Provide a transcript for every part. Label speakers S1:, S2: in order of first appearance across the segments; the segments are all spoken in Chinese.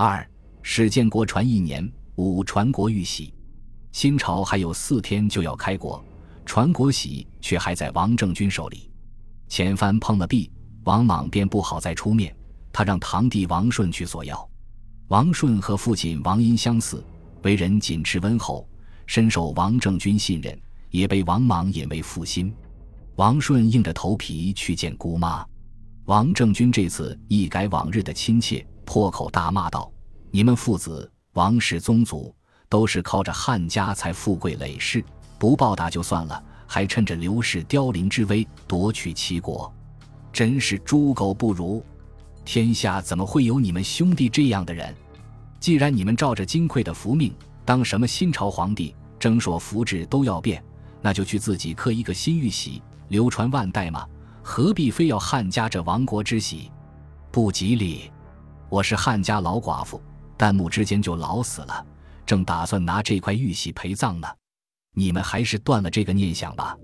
S1: 二始建国传一年，五传国玉玺。新朝还有四天就要开国，传国玺却还在王政君手里。前番碰了壁，王莽便不好再出面，他让堂弟王顺去索要。王顺和父亲王殷相似，为人谨持温厚，深受王政君信任，也被王莽引为腹心。王顺硬着头皮去见姑妈。王政君这次一改往日的亲切，破口大骂道：“你们父子王氏宗族都是靠着汉家才富贵累世，不报答就算了，还趁着刘氏凋零之危夺取齐国，真是猪狗不如！天下怎么会有你们兄弟这样的人？既然你们照着金匮的福命，当什么新朝皇帝，征说福祉都要变，那就去自己刻一个新玉玺，流传万代嘛。”何必非要汉家这亡国之喜？不吉利！我是汉家老寡妇，旦暮之间就老死了，正打算拿这块玉玺陪葬呢。你们还是断了这个念想吧。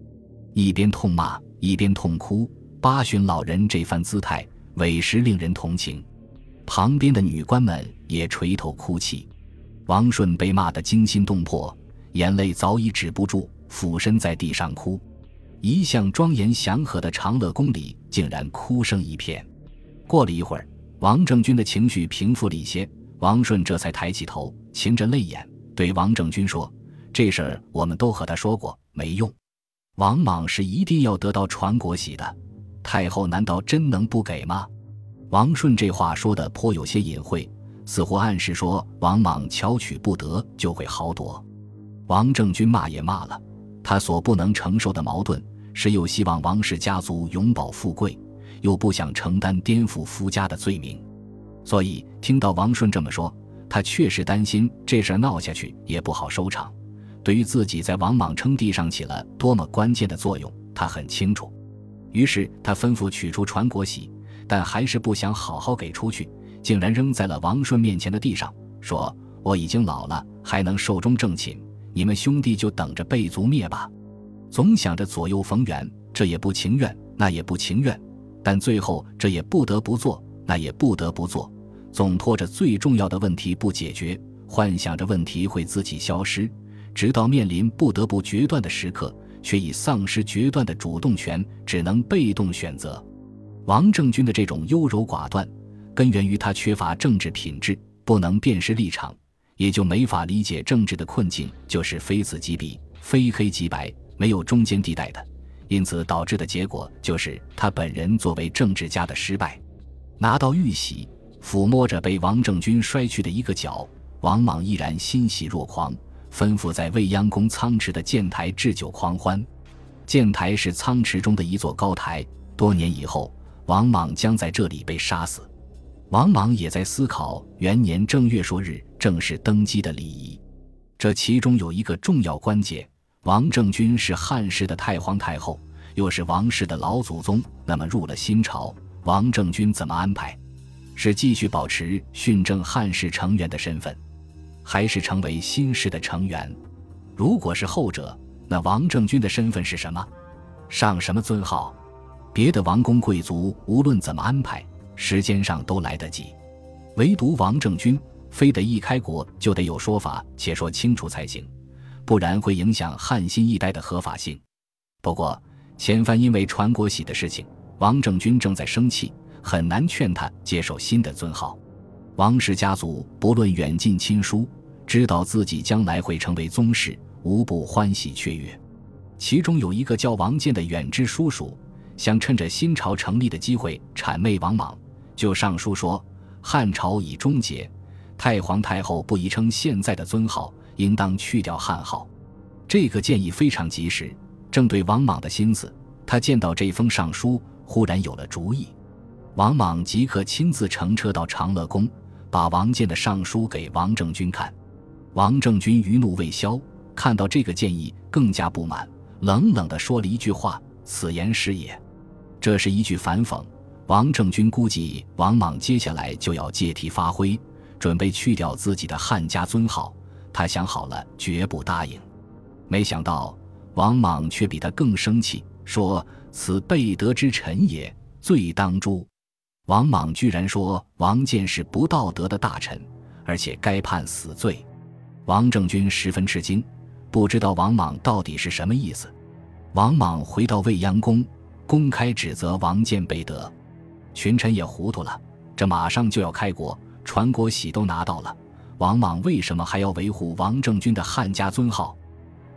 S1: 一边痛骂，一边痛哭，八旬老人这番姿态，委实令人同情。旁边的女官们也垂头哭泣。王顺被骂得惊心动魄，眼泪早已止不住，俯身在地上哭。一向庄严祥和的长乐宫里，竟然哭声一片。过了一会儿，王政君的情绪平复了一些，王顺这才抬起头，噙着泪眼，对王政君说：“这事儿我们都和他说过，没用。王莽是一定要得到传国玺的，太后难道真能不给吗？”王顺这话说的颇有些隐晦，似乎暗示说王莽巧取不得就会豪夺。王政君骂也骂了，他所不能承受的矛盾。是又希望王氏家族永保富贵，又不想承担颠覆夫家的罪名，所以听到王顺这么说，他确实担心这事儿闹下去也不好收场。对于自己在王莽称帝上起了多么关键的作用，他很清楚。于是他吩咐取出传国玺，但还是不想好好给出去，竟然扔在了王顺面前的地上，说：“我已经老了，还能寿终正寝，你们兄弟就等着被族灭吧。”总想着左右逢源，这也不情愿，那也不情愿，但最后这也不得不做，那也不得不做，总拖着最重要的问题不解决，幻想着问题会自己消失，直到面临不得不决断的时刻，却已丧失决断的主动权，只能被动选择。王政君的这种优柔寡断，根源于他缺乏政治品质，不能辨识立场，也就没法理解政治的困境，就是非此即彼，非黑即白。没有中间地带的，因此导致的结果就是他本人作为政治家的失败。拿到玉玺，抚摸着被王政君摔去的一个角，王莽依然欣喜若狂，吩咐在未央宫仓池的建台置酒狂欢。建台是仓池中的一座高台，多年以后，王莽将在这里被杀死。王莽也在思考元年正月朔日正式登基的礼仪，这其中有一个重要关键。王政君是汉室的太皇太后，又是王氏的老祖宗。那么入了新朝，王政君怎么安排？是继续保持训政汉室成员的身份，还是成为新氏的成员？如果是后者，那王政君的身份是什么？上什么尊号？别的王公贵族无论怎么安排，时间上都来得及，唯独王政君，非得一开国就得有说法，且说清楚才行。不然会影响汉新一代的合法性。不过前番因为传国玺的事情，王政君正在生气，很难劝他接受新的尊号。王氏家族不论远近亲疏，知道自己将来会成为宗室，无不欢喜雀跃。其中有一个叫王建的远支叔叔，想趁着新朝成立的机会谄媚王莽，就上书说汉朝已终结，太皇太后不宜称现在的尊号。应当去掉汉号，这个建议非常及时，正对王莽的心思。他见到这封上书，忽然有了主意。王莽即刻亲自乘车到长乐宫，把王建的上书给王政君看。王政君余怒未消，看到这个建议更加不满，冷冷地说了一句话：“此言是也。”这是一句反讽。王政君估计王莽接下来就要借题发挥，准备去掉自己的汉家尊号。他想好了，绝不答应。没想到王莽却比他更生气，说：“此背德之臣也，罪当诛。”王莽居然说王建是不道德的大臣，而且该判死罪。王政君十分吃惊，不知道王莽到底是什么意思。王莽回到未央宫，公开指责王建背德。群臣也糊涂了，这马上就要开国，传国玺都拿到了，王莽为什么还要维护王政君的汉家尊号？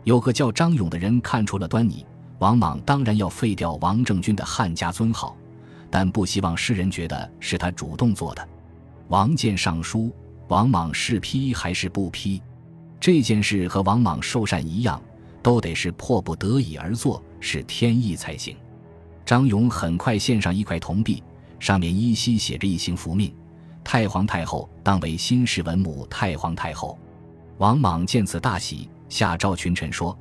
S1: 有个叫张勇的人看出了端倪，王莽当然要废掉王政君的汉家尊号，但不希望世人觉得是他主动做的。王建上书，王莽是批还是不批？这件事和王莽受禅一样，都得是迫不得已而做，是天意才行。张勇很快献上一块铜币。上面依稀写着一行符命：太皇太后当为新式文母太皇太后。王莽见此大喜，下诏群臣说：“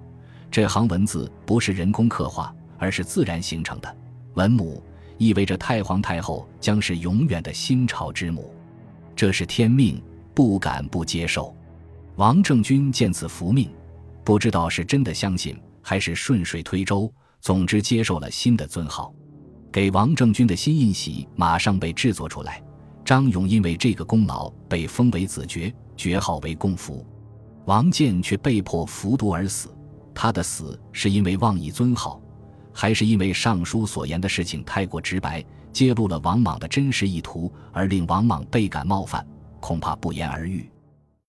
S1: 这行文字不是人工刻画，而是自然形成的。文母意味着太皇太后将是永远的新朝之母，这是天命，不敢不接受。”王政君见此符命，不知道是真的相信，还是顺水推舟，总之接受了新的尊号。给王政君的新印玺马上被制作出来，张勇因为这个功劳被封为子爵，爵号为公福。王建却被迫服毒而死。他的死是因为妄议尊号，还是因为上书所言的事情太过直白，揭露了王莽的真实意图，而令王莽倍感冒犯？恐怕不言而喻。